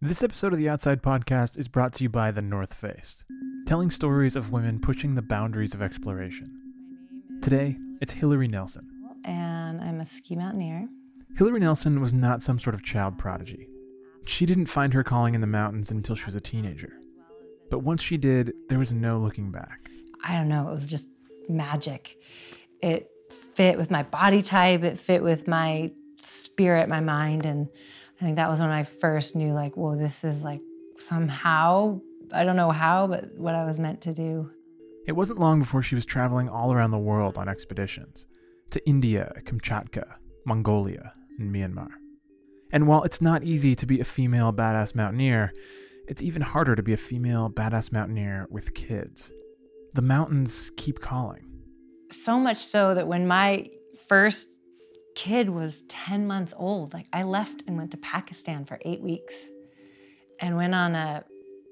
This episode of the Outside Podcast is brought to you by The North Face, telling stories of women pushing the boundaries of exploration. Today, it's Hilaree Nelson. and I'm a ski mountaineer. Hilaree Nelson was not some sort of child prodigy. She didn't find her calling in the mountains until she was a teenager. But once she did, there was no looking back. I don't know, it was just magic. It fit with my body type, it fit with my spirit, my mind. And I think that was when I first knew, like, whoa, this is like somehow, I don't know how, but what I was meant to do. It wasn't long before she was traveling all around the world on expeditions to India, Kamchatka, Mongolia, and Myanmar. And while it's not easy to be a female badass mountaineer, it's even harder to be a female badass mountaineer with kids. The mountains keep calling. So much so that when my first kid was 10 months old, like I left and went to Pakistan for eight weeks and went on a,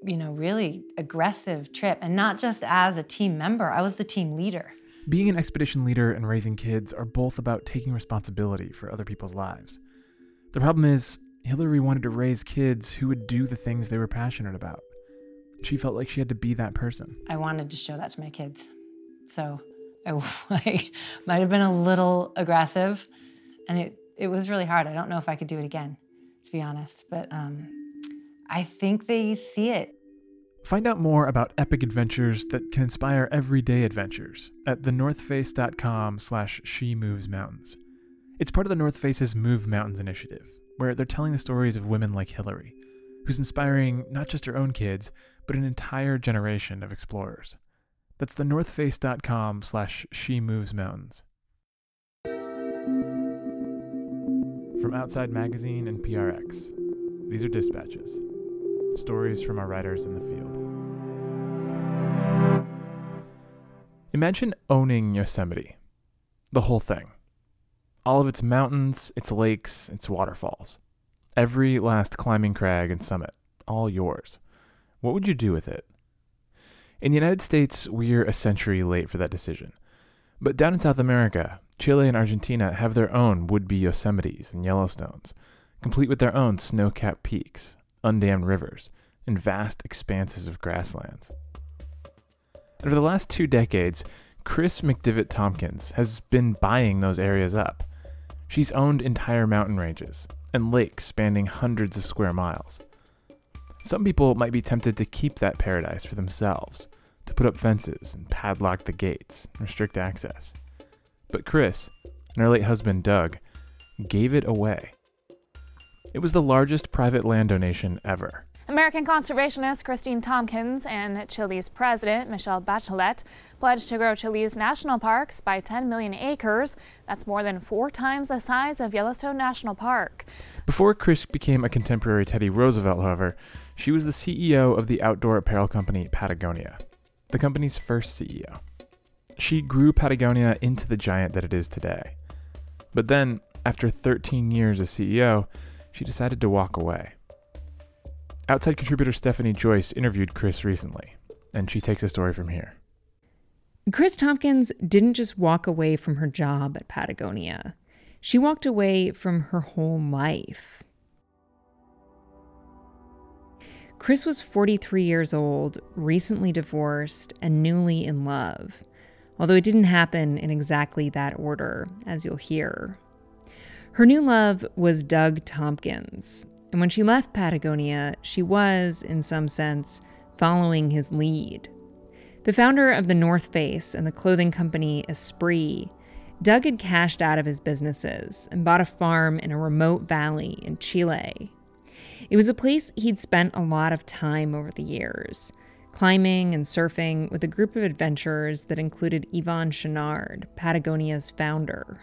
you know, really aggressive trip. And not just as a team member, I was the team leader. Being an expedition leader and raising kids are both about taking responsibility for other people's lives. The problem is, Hilaree wanted to raise kids who would do the things they were passionate about. She felt like she had to be that person. I wanted to show that to my kids. So I like, might have been a little aggressive and it, it was really hard. I don't know if I could do it again, to be honest, but um, I think they see it. Find out more about epic adventures that can inspire everyday adventures at thenorthface.com slash she moves mountains. It's part of the North Face's Move Mountains initiative, where they're telling the stories of women like Hilaree, who's inspiring not just her own kids, but an entire generation of explorers. That's thenorthface.com slash she moves mountains. From Outside Magazine and PRX, these are dispatches. Stories from our writers in the field. Imagine owning Yosemite. The whole thing. All of its mountains, its lakes, its waterfalls. Every last climbing crag and summit. All yours. What would you do with it? In the United States, we're a century late for that decision. But down in South America, Chile and Argentina have their own would be Yosemites and Yellowstones, complete with their own snow capped peaks, undammed rivers, and vast expanses of grasslands. And for the last two decades, Kris McDivitt Tompkins has been buying those areas up. She's owned entire mountain ranges and lakes spanning hundreds of square miles. Some people might be tempted to keep that paradise for themselves, to put up fences and padlock the gates, restrict access. But Kris, and her late husband Doug, gave it away. It was the largest private land donation ever. American conservationist Kristine Tompkins and Chile's president Michelle Bachelet pledged to grow Chile's national parks by 10 million acres. That's more than four times the size of Yellowstone National Park. Before Kris became a contemporary Teddy Roosevelt, however, she was the CEO of the outdoor apparel company Patagonia, the company's first CEO. She grew Patagonia into the giant that it is today. But then, after 13 years as CEO, she decided to walk away. Outside contributor Stephanie Joyce interviewed Kris recently, and she takes a story from here. Kris Tompkins didn't just walk away from her job at Patagonia. She walked away from her whole life. Kris was 43 years old, recently divorced, and newly in love, although it didn't happen in exactly that order, as you'll hear. Her new love was Doug Tompkins, and when she left Patagonia, she was, in some sense, following his lead. The founder of the North Face and the clothing company Esprit, Doug had cashed out of his businesses and bought a farm in a remote valley in Chile. It was a place he'd spent a lot of time over the years, climbing and surfing with a group of adventurers that included Yvon Chouinard, Patagonia's founder.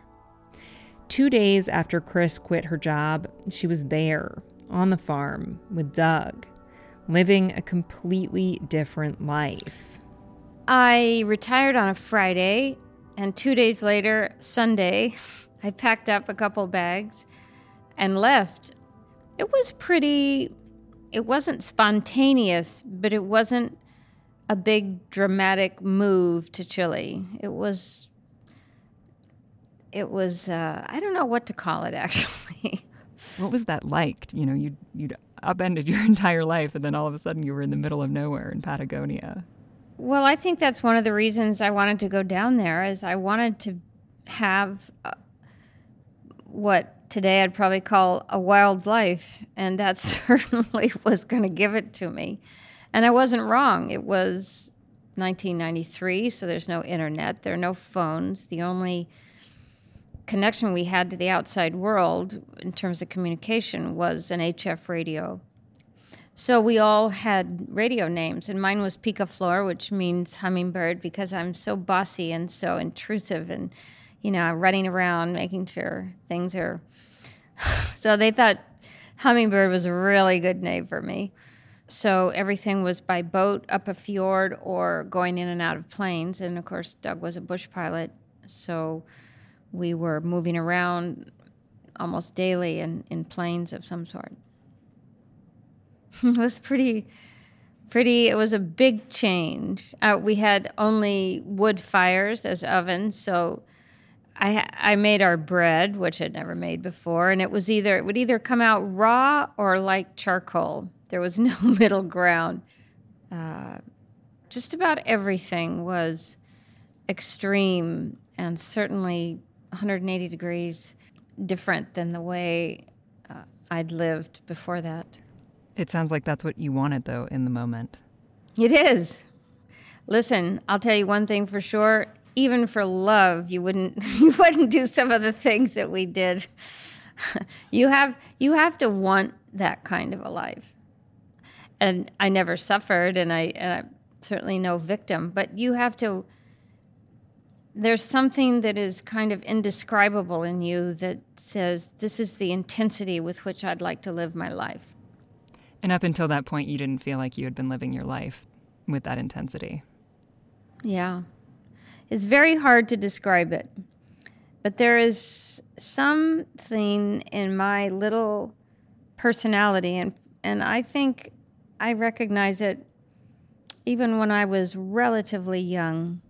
Two days after Kris quit her job, she was there, on the farm, with Doug, living a completely different life. I retired on a Friday, and two days later, Sunday, I packed up a couple bags and left. It was pretty, it wasn't spontaneous, but it wasn't a big dramatic move to Chile. It was, it was, uh, I don't know what to call it actually. What was that like? You know, you'd, you'd upended your entire life, and then all of a sudden you were in the middle of nowhere in Patagonia. Well, I think that's one of the reasons I wanted to go down there is I wanted to have uh, what today I'd probably call a wild life, and that certainly was going to give it to me. And I wasn't wrong. It was 1993, so there's no internet, there are no phones. The only connection we had to the outside world in terms of communication was an HF radio. So we all had radio names, and mine was Picaflor, which means hummingbird because I'm so bossy and so intrusive and, you know, running around making sure things are. so they thought hummingbird was a really good name for me. So everything was by boat up a fjord or going in and out of planes. And of course, Doug was a bush pilot. So we were moving around almost daily in, in planes of some sort. it was pretty, pretty, it was a big change. Uh, we had only wood fires as ovens. So I, I made our bread, which I'd never made before. And it was either, it would either come out raw or like charcoal there was no middle ground. Uh, just about everything was extreme and certainly 180 degrees different than the way uh, I'd lived before that. It sounds like that's what you wanted, though, in the moment. It is. Listen, I'll tell you one thing for sure. Even for love, you wouldn't you wouldn't do some of the things that we did. you have you have to want that kind of a life and I never suffered, and I, and I'm certainly no victim. But you have to. There's something that is kind of indescribable in you that says this is the intensity with which I'd like to live my life. And up until that point, you didn't feel like you had been living your life with that intensity. Yeah. It's very hard to describe it. But there is something in my little personality, and, and I think I recognize it even when I was relatively young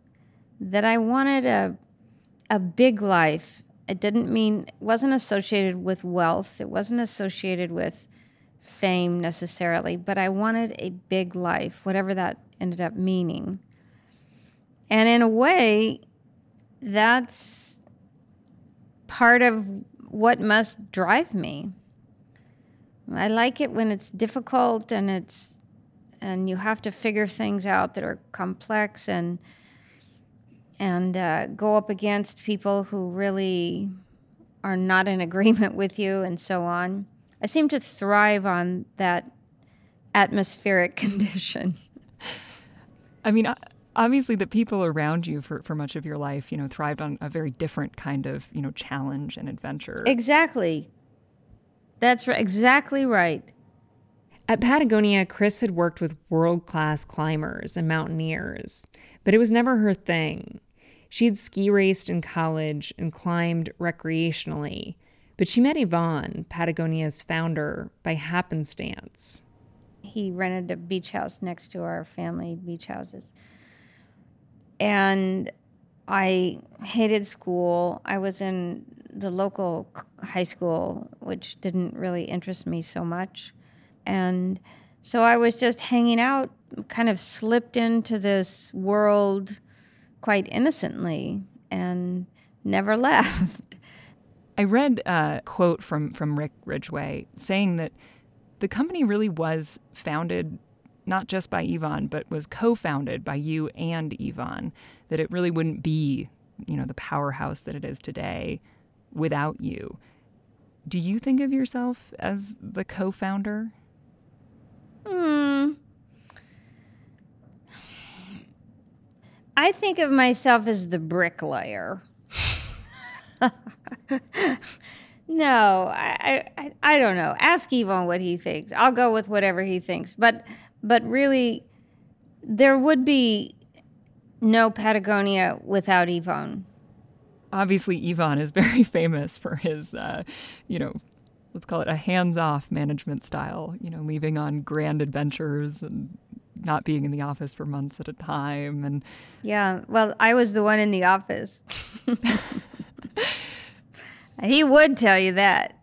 that I wanted a a big life. It didn't mean it wasn't associated with wealth. It wasn't associated with fame necessarily, but I wanted a big life, whatever that ended up meaning. And in a way, that's part of what must drive me. I like it when it's difficult and it's and you have to figure things out that are complex and and uh, go up against people who really are not in agreement with you and so on. I seem to thrive on that atmospheric condition. I mean, obviously, the people around you for, for much of your life, you know, thrived on a very different kind of, you know, challenge and adventure. Exactly. That's exactly right. At Patagonia, Kris had worked with world class climbers and mountaineers, but it was never her thing. She had ski raced in college and climbed recreationally, but she met Yvon, Patagonia's founder, by happenstance. He rented a beach house next to our family beach houses. And I hated school. I was in the local high school, which didn't really interest me so much. And so I was just hanging out, kind of slipped into this world quite innocently and never left. I read a quote from, from Rick Ridgeway saying that the company really was founded not just by Yvon, but was co founded by you and Yvon, that it really wouldn't be, you know, the powerhouse that it is today without you. Do you think of yourself as the co founder? Hmm. I think of myself as the bricklayer. no, I, I, I don't know. Ask Yvon what he thinks. I'll go with whatever he thinks. But, but really, there would be no Patagonia without Yvon obviously Yvon is very famous for his, uh, you know, let's call it a hands-off management style. You know, leaving on grand adventures and not being in the office for months at a time. And yeah, well, I was the one in the office. he would tell you that.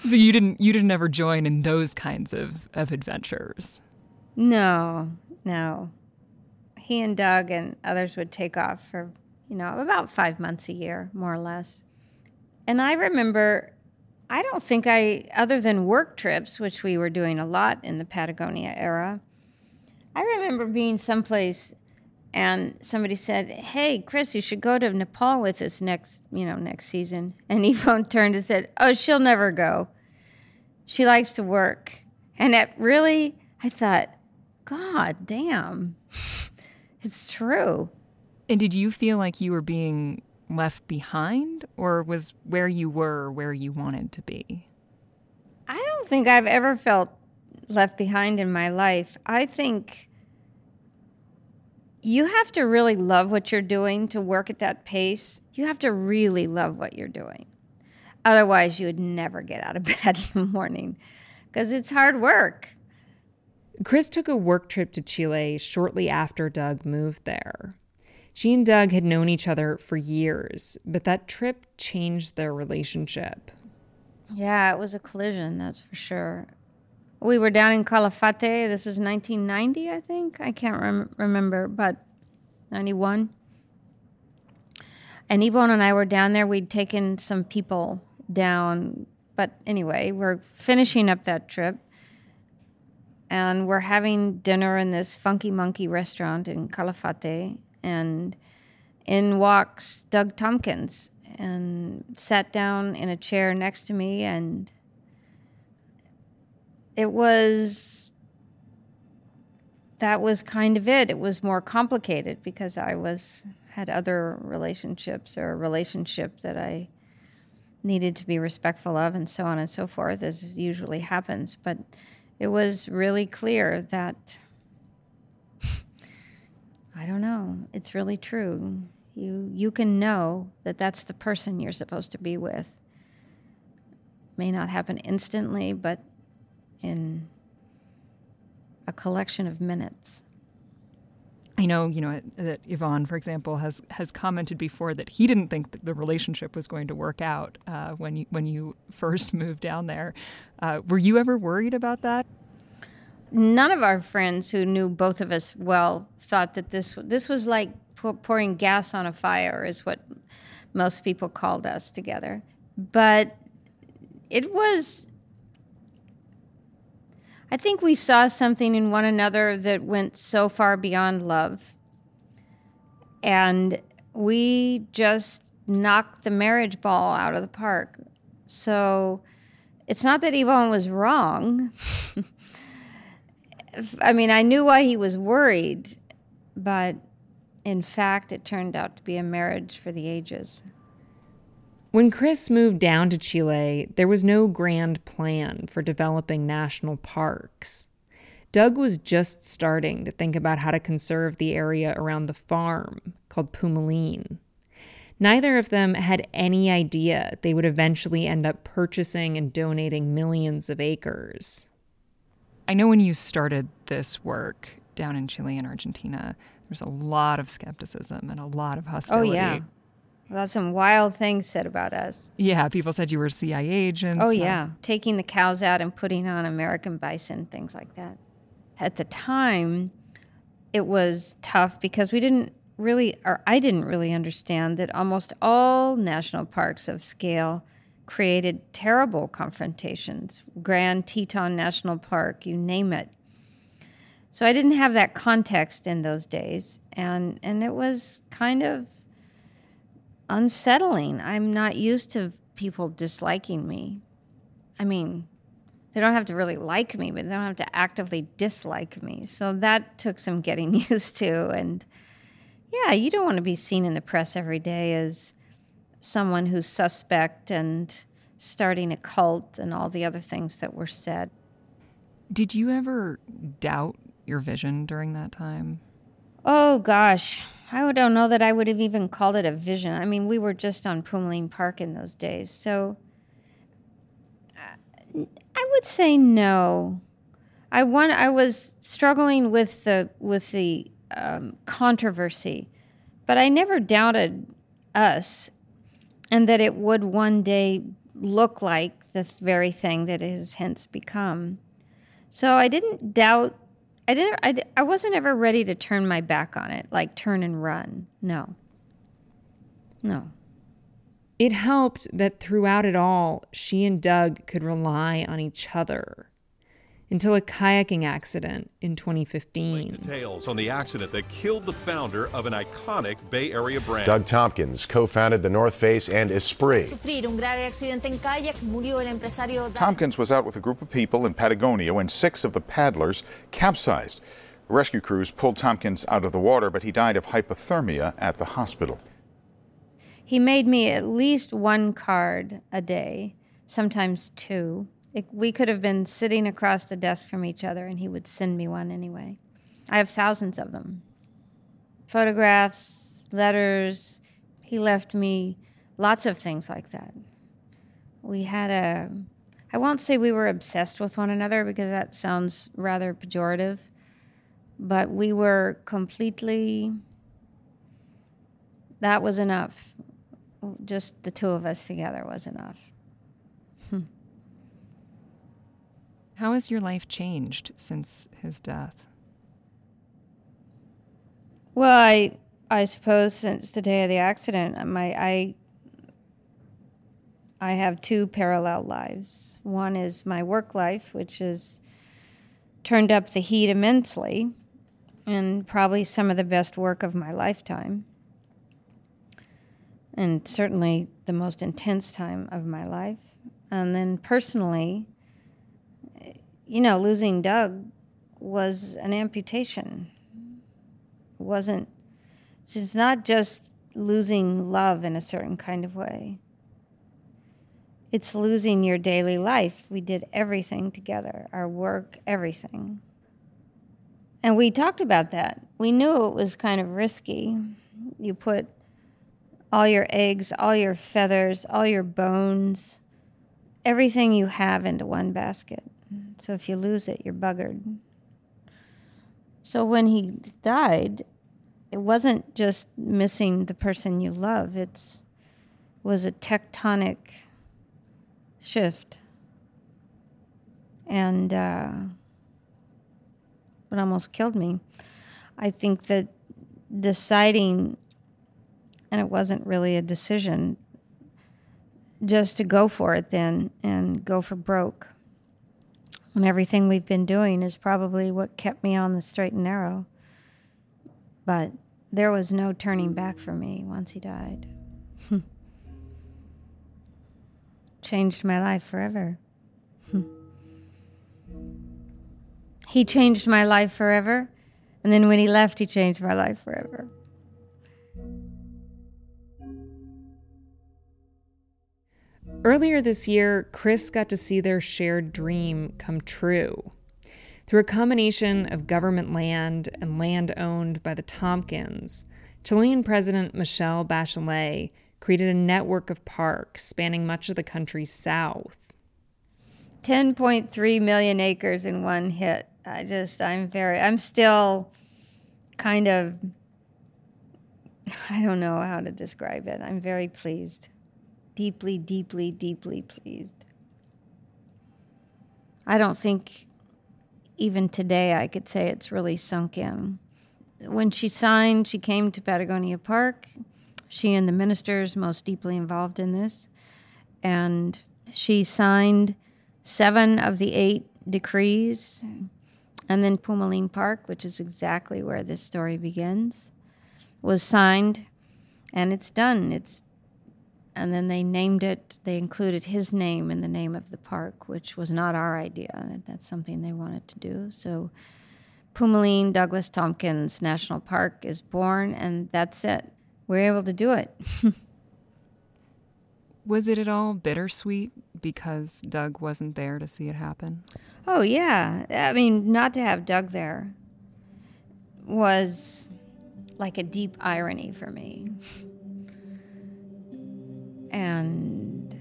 So you didn't you didn't ever join in those kinds of, of adventures? No, no. He and Doug and others would take off for, you know, about five months a year, more or less. And I remember, I don't think I, other than work trips, which we were doing a lot in the Patagonia era, I remember being someplace and somebody said, "Hey, Kris, you should go to Nepal with us next, you know, next season." And Yvon turned and said, "Oh, she'll never go. She likes to work." And that really, I thought, God damn, it's true. And did you feel like you were being left behind, or was where you were where you wanted to be? I don't think I've ever felt left behind in my life. I think you have to really love what you're doing to work at that pace. You have to really love what you're doing. Otherwise, you would never get out of bed in the morning because it's hard work. Kris took a work trip to Chile shortly after Doug moved there. She and Doug had known each other for years, but that trip changed their relationship. Yeah, it was a collision, that's for sure. We were down in Calafate. This was 1990, I think. I can't rem- remember, but 91. And Yvon and I were down there. We'd taken some people down. But anyway, we're finishing up that trip. And we're having dinner in this funky monkey restaurant in Calafate. And in walks Doug Tompkins and sat down in a chair next to me and it was that was kind of it. It was more complicated because I was had other relationships or a relationship that I needed to be respectful of and so on and so forth as usually happens, but it was really clear that I don't know, it's really true. You you can know that that's the person you're supposed to be with. May not happen instantly, but in a collection of minutes. I know, you know, that Yvon, for example, has has commented before that he didn't think that the relationship was going to work out uh, when you when you first moved down there. Uh, were you ever worried about that? None of our friends who knew both of us well thought that this this was like pouring gas on a fire, is what most people called us together. But it was I think we saw something in one another that went so far beyond love. And we just knocked the marriage ball out of the park. So it's not that Yvon was wrong. I mean, I knew why he was worried, but in fact, it turned out to be a marriage for the ages. When Kris moved down to Chile, there was no grand plan for developing national parks. Doug was just starting to think about how to conserve the area around the farm called Pumalin. Neither of them had any idea they would eventually end up purchasing and donating millions of acres. I know when you started this work down in Chile and Argentina, there's a lot of skepticism and a lot of hostility. Oh, yeah. Well, some wild things said about us. Yeah, people said you were CIA agents. Oh, yeah. Taking the cows out and putting on American bison, things like that. At the time, it was tough because we didn't really, or I didn't really understand that almost all national parks of scale created terrible confrontations. Grand Teton National Park, you name it. So I didn't have that context in those days, and and it was kind of unsettling. I'm not used to people disliking me. I mean, they don't have to really like me, but they don't have to actively dislike me. So that took some getting used to. And yeah, you don't want to be seen in the press every day as someone who's suspect and starting a cult and all the other things that were said. Did you ever doubt your vision during that time? Oh, gosh. I don't know that I would have even called it a vision. I mean, we were just on Pumalin Park in those days. So uh, I would say no. I want, I was struggling with the with the um, controversy, but I never doubted us and that it would one day look like the very thing that it has hence become. So I didn't doubt. I didn't. I, I wasn't ever ready to turn my back on it, like turn and run. No. No. It helped that throughout it all, she and Doug could rely on each other until a kayaking accident in 2015. Details on the accident that killed the founder of an iconic Bay Area brand. Doug Tompkins co founded the North Face and Esprit. Tompkins was out with a group of people in Patagonia when six of the paddlers capsized. Rescue crews pulled Tompkins out of the water, but he died of hypothermia at the hospital. He made me at least one card a day, sometimes two. It, we could have been sitting across the desk from each other, and he would send me one anyway. I have thousands of them photographs, letters. He left me lots of things like that. We had a, I won't say we were obsessed with one another because that sounds rather pejorative, but we were completely, that was enough. Just the two of us together was enough. How has your life changed since his death? Well, I I suppose since the day of the accident, uh, my I I have two parallel lives. One is my work life, which has turned up the heat immensely, and probably some of the best work of my lifetime, and certainly the most intense time of my life. And then personally, you know, losing Doug was an amputation. It wasn't, it's not just losing love in a certain kind of way. It's losing your daily life. We did everything together our work, everything. And we talked about that. We knew it was kind of risky. You put all your eggs, all your feathers, all your bones, everything you have into one basket. So if you lose it, you're buggered. So when he died, it wasn't just missing the person you love, it's was a tectonic shift. And uh, it almost killed me. I think that deciding, and it wasn't really a decision, just to go for it then and go for broke and everything we've been doing is probably what kept me on the straight and narrow. But there was no turning back for me once he died. changed my life forever. he changed my life forever. And then when he left, he changed my life forever. Earlier this year, Kris got to see their shared dream come true. Through a combination of government land and land owned by the Tompkins, Chilean President Michelle Bachelet created a network of parks spanning much of the country's south. 10.3 million acres in one hit. I just, I'm very, I'm still kind of, I don't know how to describe it. I'm very pleased deeply, deeply, deeply pleased. I don't think even today I could say it's really sunk in. When she signed, she came to Patagonia Park. She and the ministers most deeply involved in this. And she signed seven of the eight decrees. And then Pumalin Park, which is exactly where this story begins, was signed and it's done. It's and then they named it, they included his name in the name of the park, which was not our idea. That's something they wanted to do. So Pumalin Douglas Tompkins National Park is born, and that's it. We're able to do it. was it at all bittersweet because Doug wasn't there to see it happen? Oh, yeah. I mean, not to have Doug there was like a deep irony for me. And,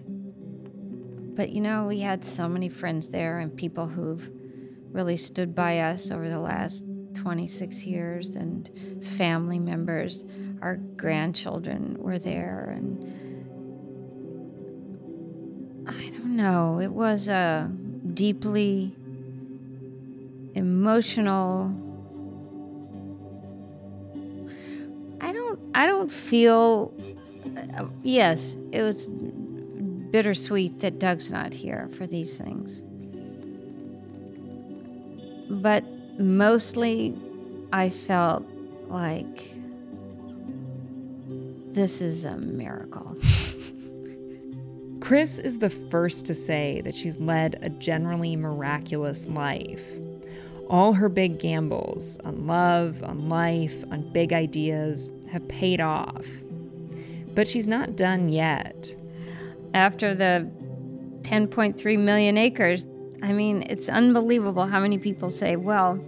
but you know, we had so many friends there and people who've really stood by us over the last 26 years and family members. Our grandchildren were there and I don't know. It was a deeply emotional. I don't. I don't feel. Uh, yes, it was bittersweet that Doug's not here for these things. But mostly, I felt like this is a miracle. Kris is the first to say that she's led a generally miraculous life. All her big gambles on love, on life, on big ideas have paid off. But she's not done yet. After the 10.3 million acres, I mean, it's unbelievable how many people say, well,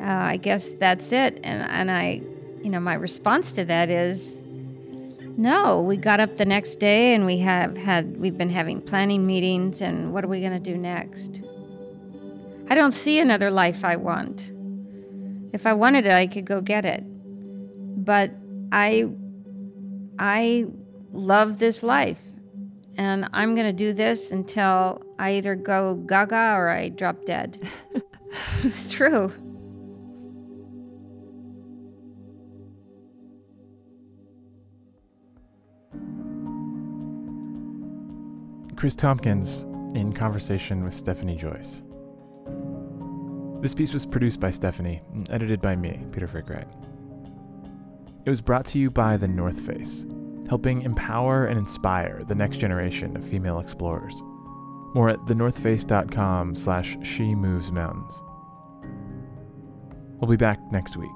uh, I guess that's it. And, and I, you know, my response to that is, no, we got up the next day and we have had we've been having planning meetings and what are we going to do next? I don't see another life I want. If I wanted it, I could go get it. But I I love this life and I'm going to do this until I either go gaga or I drop dead. it's true. Kris Tompkins in conversation with Stephanie Joyce. This piece was produced by Stephanie and edited by me, Peter Frick-Wright. It was brought to you by The North Face, helping empower and inspire the next generation of female explorers. More at thenorthface.com slash she moves mountains. We'll be back next week.